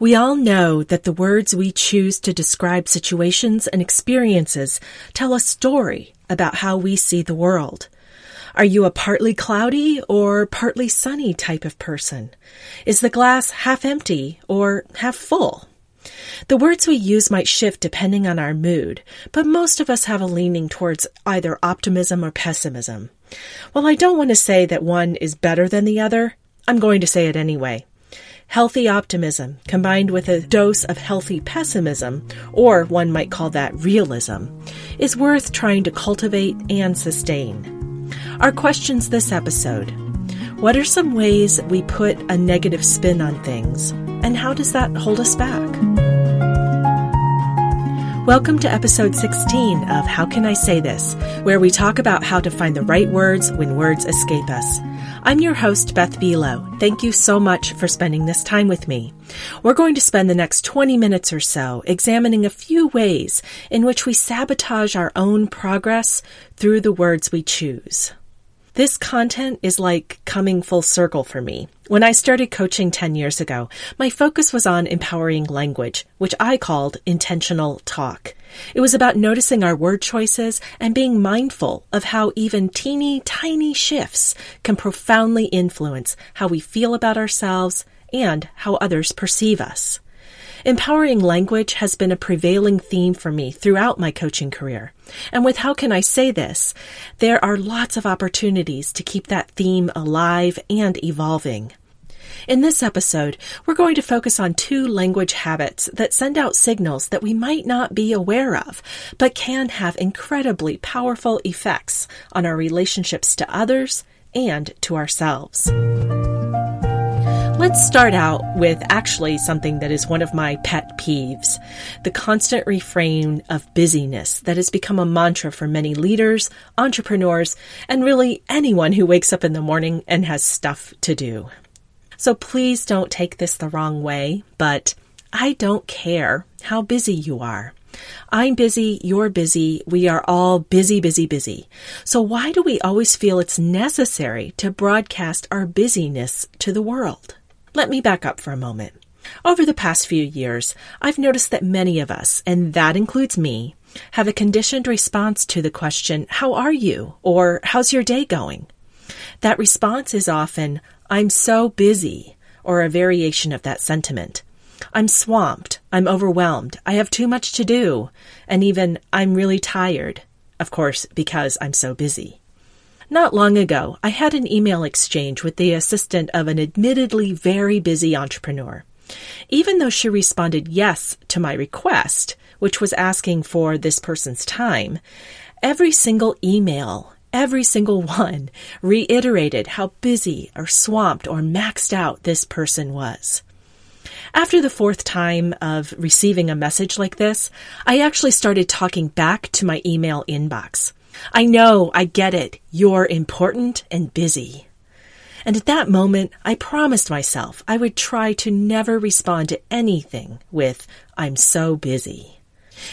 We all know that the words we choose to describe situations and experiences tell a story about how we see the world. Are you a partly cloudy or partly sunny type of person? Is the glass half empty or half full? The words we use might shift depending on our mood, but most of us have a leaning towards either optimism or pessimism. While I don't want to say that one is better than the other, I'm going to say it anyway. Healthy optimism combined with a dose of healthy pessimism, or one might call that realism, is worth trying to cultivate and sustain. Our questions this episode What are some ways we put a negative spin on things, and how does that hold us back? Welcome to episode 16 of How Can I Say This, where we talk about how to find the right words when words escape us. I'm your host, Beth Buelow. Thank you so much for spending this time with me. We're going to spend the next 20 minutes or so examining a few ways in which we sabotage our own progress through the words we choose. This content is like coming full circle for me. When I started coaching 10 years ago, my focus was on empowering language, which I called intentional talk. It was about noticing our word choices and being mindful of how even teeny tiny shifts can profoundly influence how we feel about ourselves and how others perceive us. Empowering language has been a prevailing theme for me throughout my coaching career. And with How Can I Say This, there are lots of opportunities to keep that theme alive and evolving. In this episode, we're going to focus on two language habits that send out signals that we might not be aware of, but can have incredibly powerful effects on our relationships to others and to ourselves. Let's start out with actually something that is one of my pet peeves the constant refrain of busyness that has become a mantra for many leaders, entrepreneurs, and really anyone who wakes up in the morning and has stuff to do. So please don't take this the wrong way, but I don't care how busy you are. I'm busy, you're busy, we are all busy, busy, busy. So why do we always feel it's necessary to broadcast our busyness to the world? Let me back up for a moment. Over the past few years, I've noticed that many of us, and that includes me, have a conditioned response to the question, How are you? or How's your day going? That response is often, I'm so busy, or a variation of that sentiment. I'm swamped. I'm overwhelmed. I have too much to do. And even, I'm really tired. Of course, because I'm so busy. Not long ago, I had an email exchange with the assistant of an admittedly very busy entrepreneur. Even though she responded yes to my request, which was asking for this person's time, every single email, every single one, reiterated how busy or swamped or maxed out this person was. After the fourth time of receiving a message like this, I actually started talking back to my email inbox. I know, I get it. You're important and busy. And at that moment, I promised myself I would try to never respond to anything with, I'm so busy.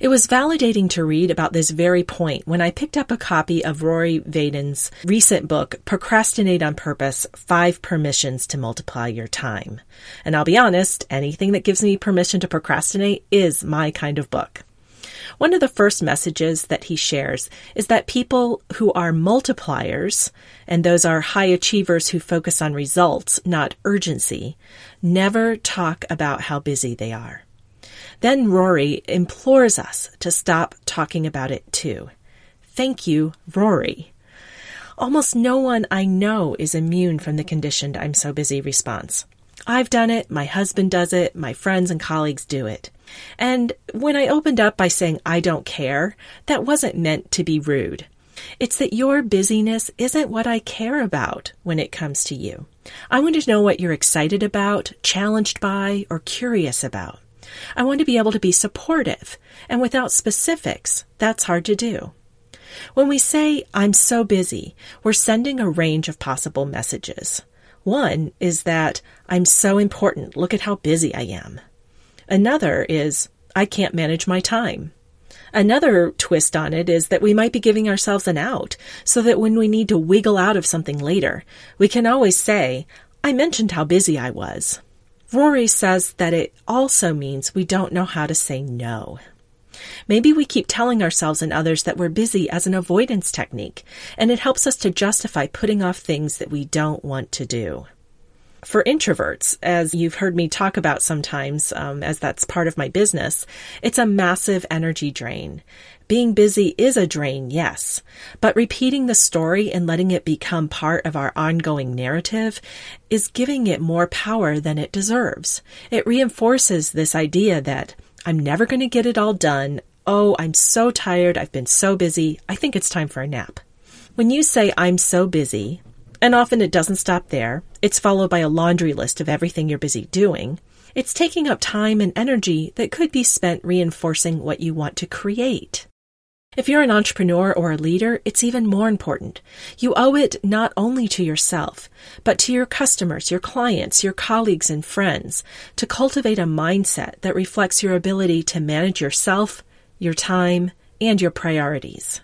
It was validating to read about this very point when I picked up a copy of Rory Vaden's recent book, Procrastinate on Purpose Five Permissions to Multiply Your Time. And I'll be honest, anything that gives me permission to procrastinate is my kind of book. One of the first messages that he shares is that people who are multipliers, and those are high achievers who focus on results, not urgency, never talk about how busy they are. Then Rory implores us to stop talking about it too. Thank you, Rory. Almost no one I know is immune from the conditioned I'm so busy response. I've done it, my husband does it, my friends and colleagues do it. And when I opened up by saying I don't care, that wasn't meant to be rude. It's that your busyness isn't what I care about when it comes to you. I want to know what you're excited about, challenged by, or curious about. I want to be able to be supportive, and without specifics, that's hard to do. When we say, I'm so busy, we're sending a range of possible messages. One is that I'm so important. Look at how busy I am. Another is, I can't manage my time. Another twist on it is that we might be giving ourselves an out so that when we need to wiggle out of something later, we can always say, I mentioned how busy I was. Rory says that it also means we don't know how to say no. Maybe we keep telling ourselves and others that we're busy as an avoidance technique, and it helps us to justify putting off things that we don't want to do. For introverts, as you've heard me talk about sometimes, um, as that's part of my business, it's a massive energy drain. Being busy is a drain, yes, but repeating the story and letting it become part of our ongoing narrative is giving it more power than it deserves. It reinforces this idea that I'm never going to get it all done. Oh, I'm so tired. I've been so busy. I think it's time for a nap. When you say I'm so busy, and often it doesn't stop there, it's followed by a laundry list of everything you're busy doing. It's taking up time and energy that could be spent reinforcing what you want to create. If you're an entrepreneur or a leader, it's even more important. You owe it not only to yourself, but to your customers, your clients, your colleagues, and friends to cultivate a mindset that reflects your ability to manage yourself, your time, and your priorities.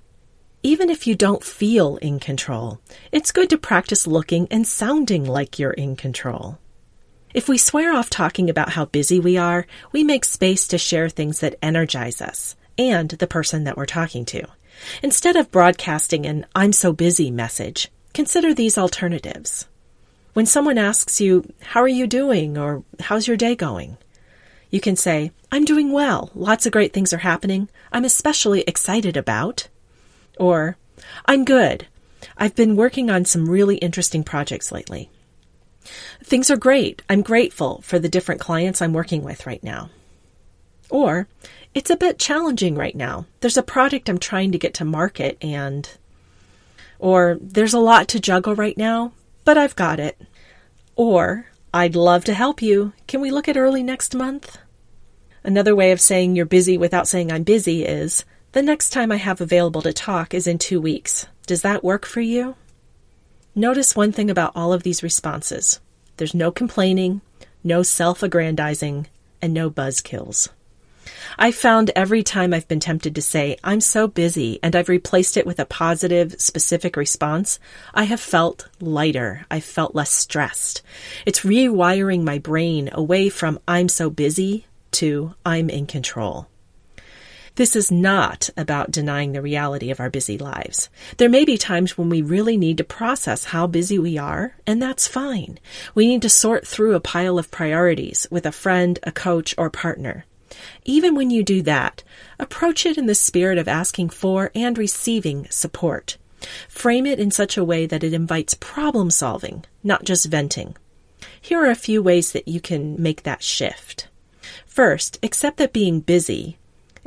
Even if you don't feel in control, it's good to practice looking and sounding like you're in control. If we swear off talking about how busy we are, we make space to share things that energize us and the person that we're talking to. Instead of broadcasting an I'm so busy message, consider these alternatives. When someone asks you, How are you doing? or How's your day going? You can say, I'm doing well. Lots of great things are happening. I'm especially excited about. Or, I'm good. I've been working on some really interesting projects lately. Things are great. I'm grateful for the different clients I'm working with right now. Or, it's a bit challenging right now. There's a product I'm trying to get to market and or there's a lot to juggle right now, but I've got it. Or I'd love to help you. Can we look at early next month? Another way of saying you're busy without saying I'm busy is the next time I have available to talk is in two weeks. Does that work for you? Notice one thing about all of these responses there's no complaining, no self aggrandizing, and no buzzkills. I found every time I've been tempted to say, I'm so busy, and I've replaced it with a positive, specific response, I have felt lighter. I've felt less stressed. It's rewiring my brain away from I'm so busy to I'm in control. This is not about denying the reality of our busy lives. There may be times when we really need to process how busy we are, and that's fine. We need to sort through a pile of priorities with a friend, a coach, or partner. Even when you do that, approach it in the spirit of asking for and receiving support. Frame it in such a way that it invites problem solving, not just venting. Here are a few ways that you can make that shift. First, accept that being busy,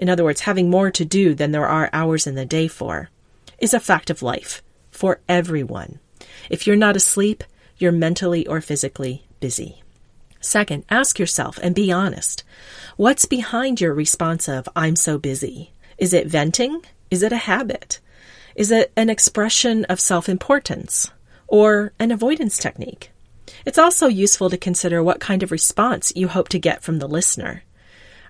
in other words, having more to do than there are hours in the day for, is a fact of life for everyone. If you're not asleep, you're mentally or physically busy. Second, ask yourself and be honest. What's behind your response of, I'm so busy? Is it venting? Is it a habit? Is it an expression of self importance or an avoidance technique? It's also useful to consider what kind of response you hope to get from the listener.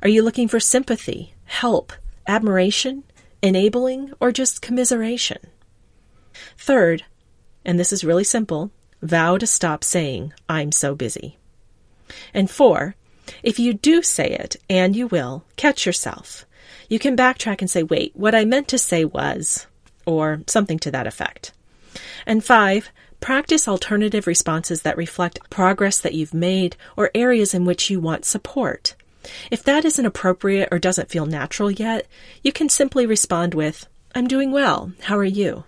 Are you looking for sympathy, help, admiration, enabling, or just commiseration? Third, and this is really simple, vow to stop saying, I'm so busy. And four, if you do say it, and you will, catch yourself. You can backtrack and say, wait, what I meant to say was, or something to that effect. And five, practice alternative responses that reflect progress that you've made or areas in which you want support. If that isn't appropriate or doesn't feel natural yet, you can simply respond with, I'm doing well. How are you?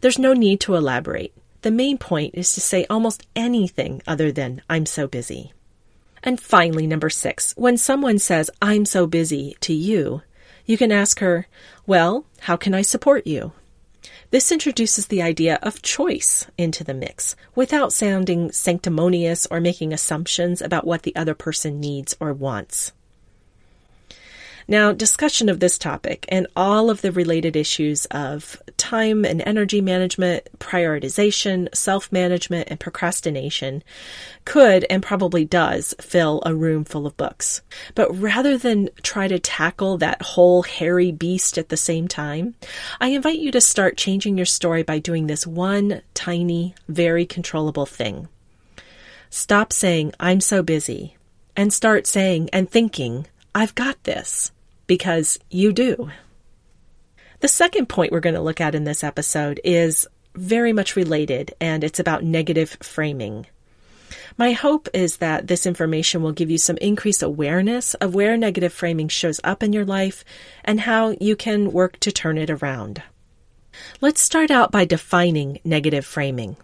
There's no need to elaborate. The main point is to say almost anything other than, I'm so busy. And finally, number six, when someone says, I'm so busy to you, you can ask her, Well, how can I support you? This introduces the idea of choice into the mix without sounding sanctimonious or making assumptions about what the other person needs or wants. Now, discussion of this topic and all of the related issues of time and energy management, prioritization, self management, and procrastination could and probably does fill a room full of books. But rather than try to tackle that whole hairy beast at the same time, I invite you to start changing your story by doing this one tiny, very controllable thing. Stop saying, I'm so busy, and start saying and thinking, I've got this, because you do. The second point we're going to look at in this episode is very much related, and it's about negative framing. My hope is that this information will give you some increased awareness of where negative framing shows up in your life and how you can work to turn it around. Let's start out by defining negative framing.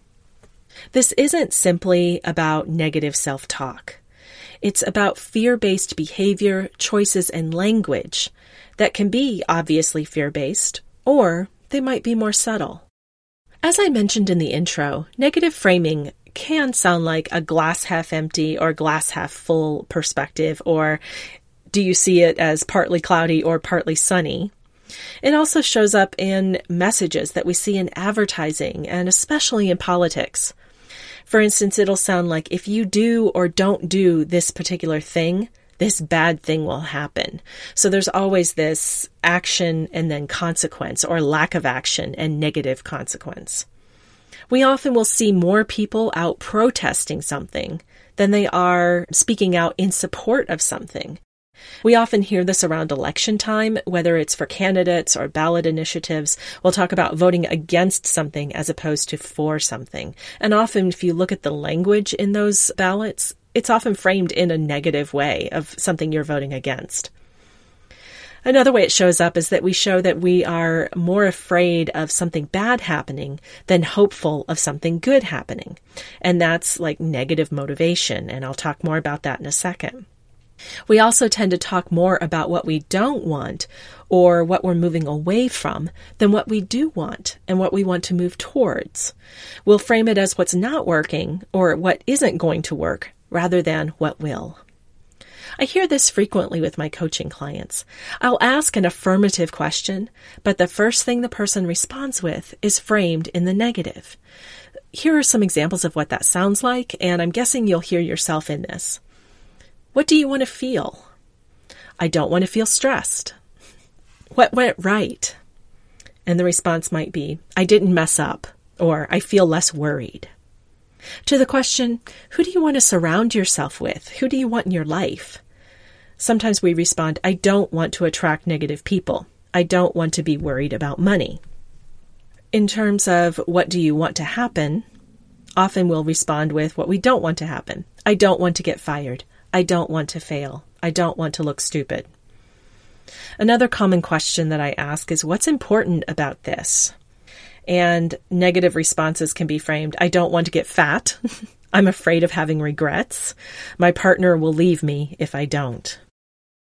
This isn't simply about negative self talk. It's about fear based behavior, choices, and language that can be obviously fear based, or they might be more subtle. As I mentioned in the intro, negative framing can sound like a glass half empty or glass half full perspective, or do you see it as partly cloudy or partly sunny? It also shows up in messages that we see in advertising and especially in politics. For instance, it'll sound like if you do or don't do this particular thing, this bad thing will happen. So there's always this action and then consequence or lack of action and negative consequence. We often will see more people out protesting something than they are speaking out in support of something. We often hear this around election time, whether it's for candidates or ballot initiatives. We'll talk about voting against something as opposed to for something. And often, if you look at the language in those ballots, it's often framed in a negative way of something you're voting against. Another way it shows up is that we show that we are more afraid of something bad happening than hopeful of something good happening. And that's like negative motivation. And I'll talk more about that in a second. We also tend to talk more about what we don't want or what we're moving away from than what we do want and what we want to move towards. We'll frame it as what's not working or what isn't going to work rather than what will. I hear this frequently with my coaching clients. I'll ask an affirmative question, but the first thing the person responds with is framed in the negative. Here are some examples of what that sounds like, and I'm guessing you'll hear yourself in this. What do you want to feel? I don't want to feel stressed. What went right? And the response might be, I didn't mess up, or I feel less worried. To the question, who do you want to surround yourself with? Who do you want in your life? Sometimes we respond, I don't want to attract negative people. I don't want to be worried about money. In terms of what do you want to happen, often we'll respond with what we don't want to happen. I don't want to get fired. I don't want to fail. I don't want to look stupid. Another common question that I ask is what's important about this? And negative responses can be framed I don't want to get fat. I'm afraid of having regrets. My partner will leave me if I don't.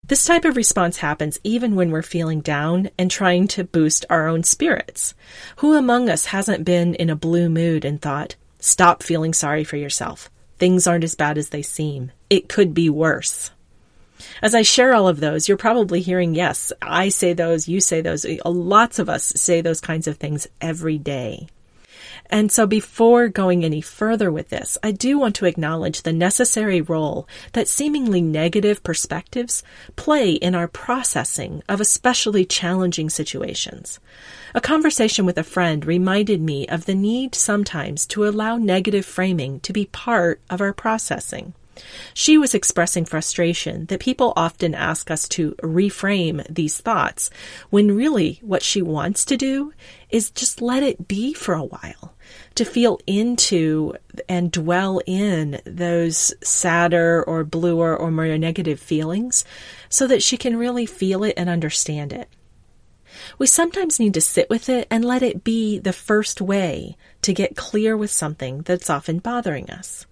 This type of response happens even when we're feeling down and trying to boost our own spirits. Who among us hasn't been in a blue mood and thought, stop feeling sorry for yourself? Things aren't as bad as they seem. It could be worse. As I share all of those, you're probably hearing, yes, I say those, you say those. Lots of us say those kinds of things every day. And so before going any further with this, I do want to acknowledge the necessary role that seemingly negative perspectives play in our processing of especially challenging situations. A conversation with a friend reminded me of the need sometimes to allow negative framing to be part of our processing. She was expressing frustration that people often ask us to reframe these thoughts when really what she wants to do is just let it be for a while, to feel into and dwell in those sadder or bluer or more negative feelings so that she can really feel it and understand it. We sometimes need to sit with it and let it be the first way to get clear with something that's often bothering us.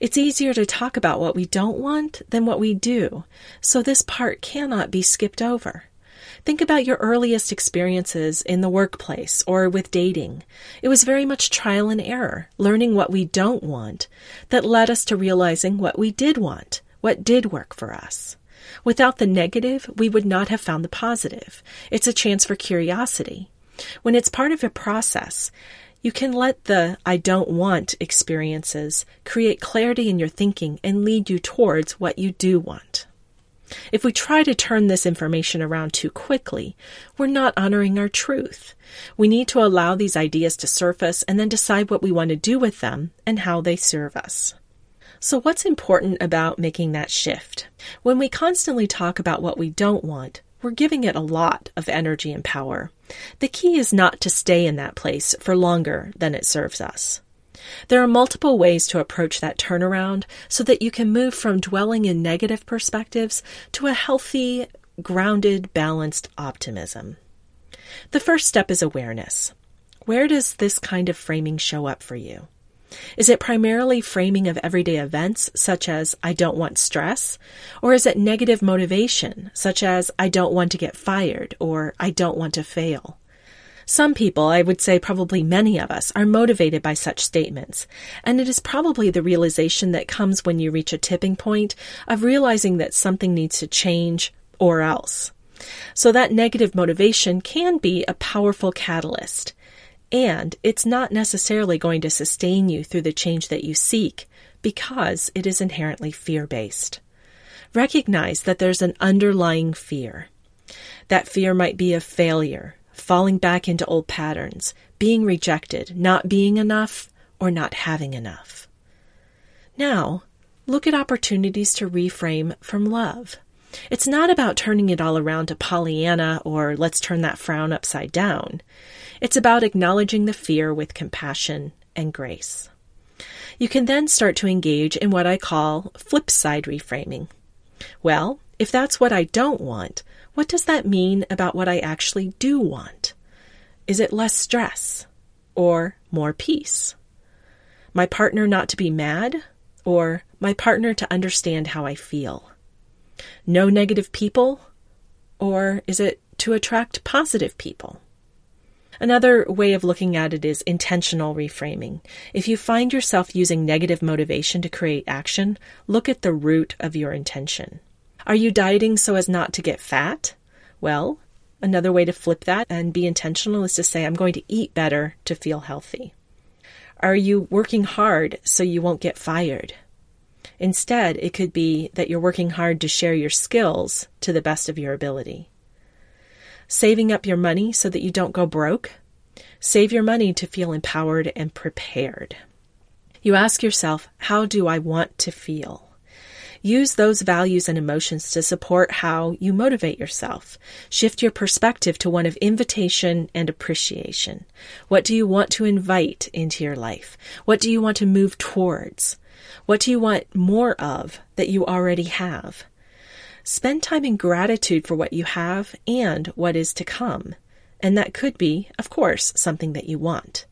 It's easier to talk about what we don't want than what we do, so this part cannot be skipped over. Think about your earliest experiences in the workplace or with dating. It was very much trial and error, learning what we don't want, that led us to realizing what we did want, what did work for us. Without the negative, we would not have found the positive. It's a chance for curiosity. When it's part of a process, you can let the I don't want experiences create clarity in your thinking and lead you towards what you do want. If we try to turn this information around too quickly, we're not honoring our truth. We need to allow these ideas to surface and then decide what we want to do with them and how they serve us. So, what's important about making that shift? When we constantly talk about what we don't want, we're giving it a lot of energy and power. The key is not to stay in that place for longer than it serves us. There are multiple ways to approach that turnaround so that you can move from dwelling in negative perspectives to a healthy, grounded, balanced optimism. The first step is awareness. Where does this kind of framing show up for you? Is it primarily framing of everyday events, such as I don't want stress? Or is it negative motivation, such as I don't want to get fired or I don't want to fail? Some people, I would say probably many of us, are motivated by such statements, and it is probably the realization that comes when you reach a tipping point of realizing that something needs to change or else. So that negative motivation can be a powerful catalyst. And it's not necessarily going to sustain you through the change that you seek because it is inherently fear based. Recognize that there's an underlying fear. That fear might be of failure, falling back into old patterns, being rejected, not being enough, or not having enough. Now, look at opportunities to reframe from love. It's not about turning it all around to Pollyanna or let's turn that frown upside down. It's about acknowledging the fear with compassion and grace. You can then start to engage in what I call flip side reframing. Well, if that's what I don't want, what does that mean about what I actually do want? Is it less stress or more peace? My partner not to be mad or my partner to understand how I feel? No negative people or is it to attract positive people? Another way of looking at it is intentional reframing. If you find yourself using negative motivation to create action, look at the root of your intention. Are you dieting so as not to get fat? Well, another way to flip that and be intentional is to say, I'm going to eat better to feel healthy. Are you working hard so you won't get fired? Instead, it could be that you're working hard to share your skills to the best of your ability saving up your money so that you don't go broke. Save your money to feel empowered and prepared. You ask yourself, how do I want to feel? Use those values and emotions to support how you motivate yourself. Shift your perspective to one of invitation and appreciation. What do you want to invite into your life? What do you want to move towards? What do you want more of that you already have? Spend time in gratitude for what you have and what is to come. And that could be, of course, something that you want.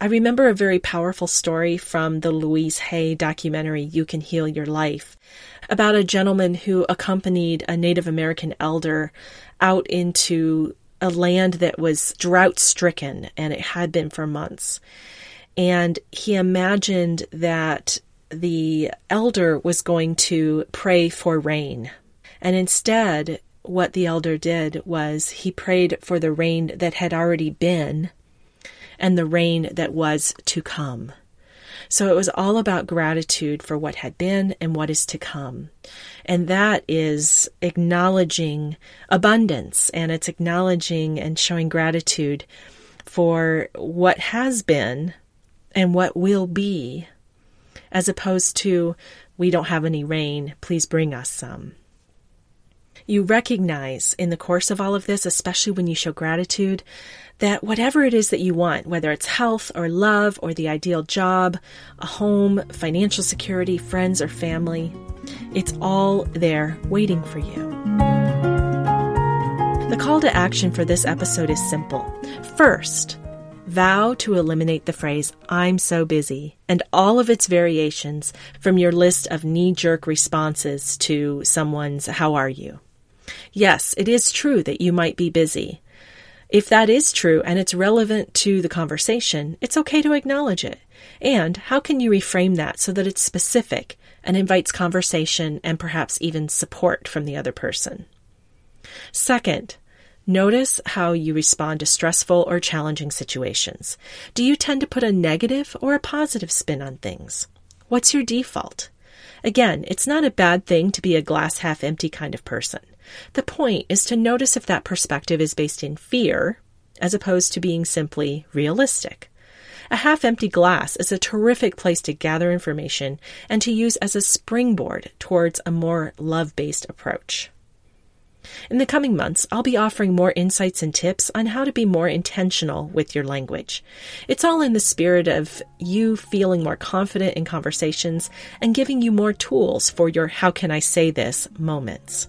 I remember a very powerful story from the Louise Hay documentary, You Can Heal Your Life, about a gentleman who accompanied a Native American elder out into a land that was drought stricken, and it had been for months. And he imagined that the elder was going to pray for rain. And instead, what the elder did was he prayed for the rain that had already been and the rain that was to come. So it was all about gratitude for what had been and what is to come. And that is acknowledging abundance and it's acknowledging and showing gratitude for what has been and what will be as opposed to, we don't have any rain, please bring us some. You recognize in the course of all of this, especially when you show gratitude, that whatever it is that you want, whether it's health or love or the ideal job, a home, financial security, friends, or family, it's all there waiting for you. The call to action for this episode is simple. First, Vow to eliminate the phrase, I'm so busy, and all of its variations from your list of knee jerk responses to someone's, How are you? Yes, it is true that you might be busy. If that is true and it's relevant to the conversation, it's okay to acknowledge it. And how can you reframe that so that it's specific and invites conversation and perhaps even support from the other person? Second, Notice how you respond to stressful or challenging situations. Do you tend to put a negative or a positive spin on things? What's your default? Again, it's not a bad thing to be a glass half empty kind of person. The point is to notice if that perspective is based in fear as opposed to being simply realistic. A half empty glass is a terrific place to gather information and to use as a springboard towards a more love based approach. In the coming months, I'll be offering more insights and tips on how to be more intentional with your language. It's all in the spirit of you feeling more confident in conversations and giving you more tools for your how can I say this moments.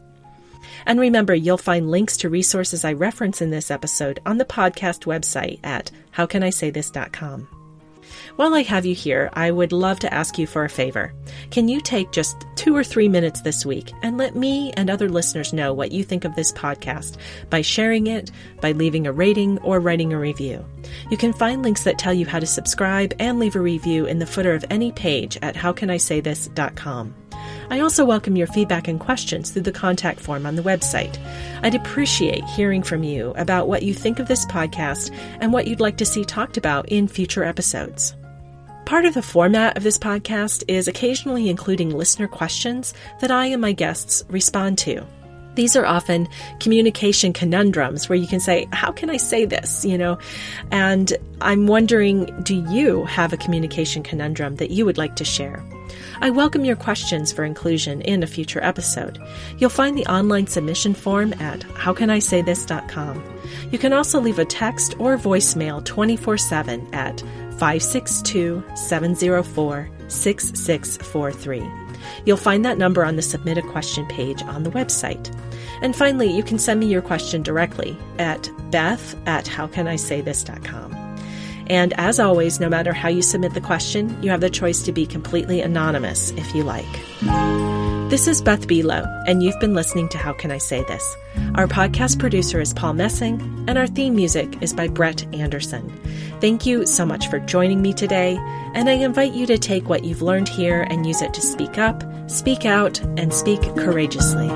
And remember, you'll find links to resources I reference in this episode on the podcast website at howcanisaythis.com. While I have you here, I would love to ask you for a favor. Can you take just two or three minutes this week and let me and other listeners know what you think of this podcast by sharing it, by leaving a rating, or writing a review? You can find links that tell you how to subscribe and leave a review in the footer of any page at howcanisaythis.com. I also welcome your feedback and questions through the contact form on the website. I'd appreciate hearing from you about what you think of this podcast and what you'd like to see talked about in future episodes. Part of the format of this podcast is occasionally including listener questions that I and my guests respond to. These are often communication conundrums where you can say, How can I say this? You know, and I'm wondering, do you have a communication conundrum that you would like to share? I welcome your questions for inclusion in a future episode. You'll find the online submission form at howcanisaythis.com. You can also leave a text or voicemail 24 7 at 562 704 6643. You'll find that number on the Submit a Question page on the website. And finally, you can send me your question directly at beth at howcanisaythis.com. And as always, no matter how you submit the question, you have the choice to be completely anonymous if you like. This is Beth Buelow, and you've been listening to How Can I Say This? Our podcast producer is Paul Messing, and our theme music is by Brett Anderson. Thank you so much for joining me today, and I invite you to take what you've learned here and use it to speak up, speak out, and speak courageously.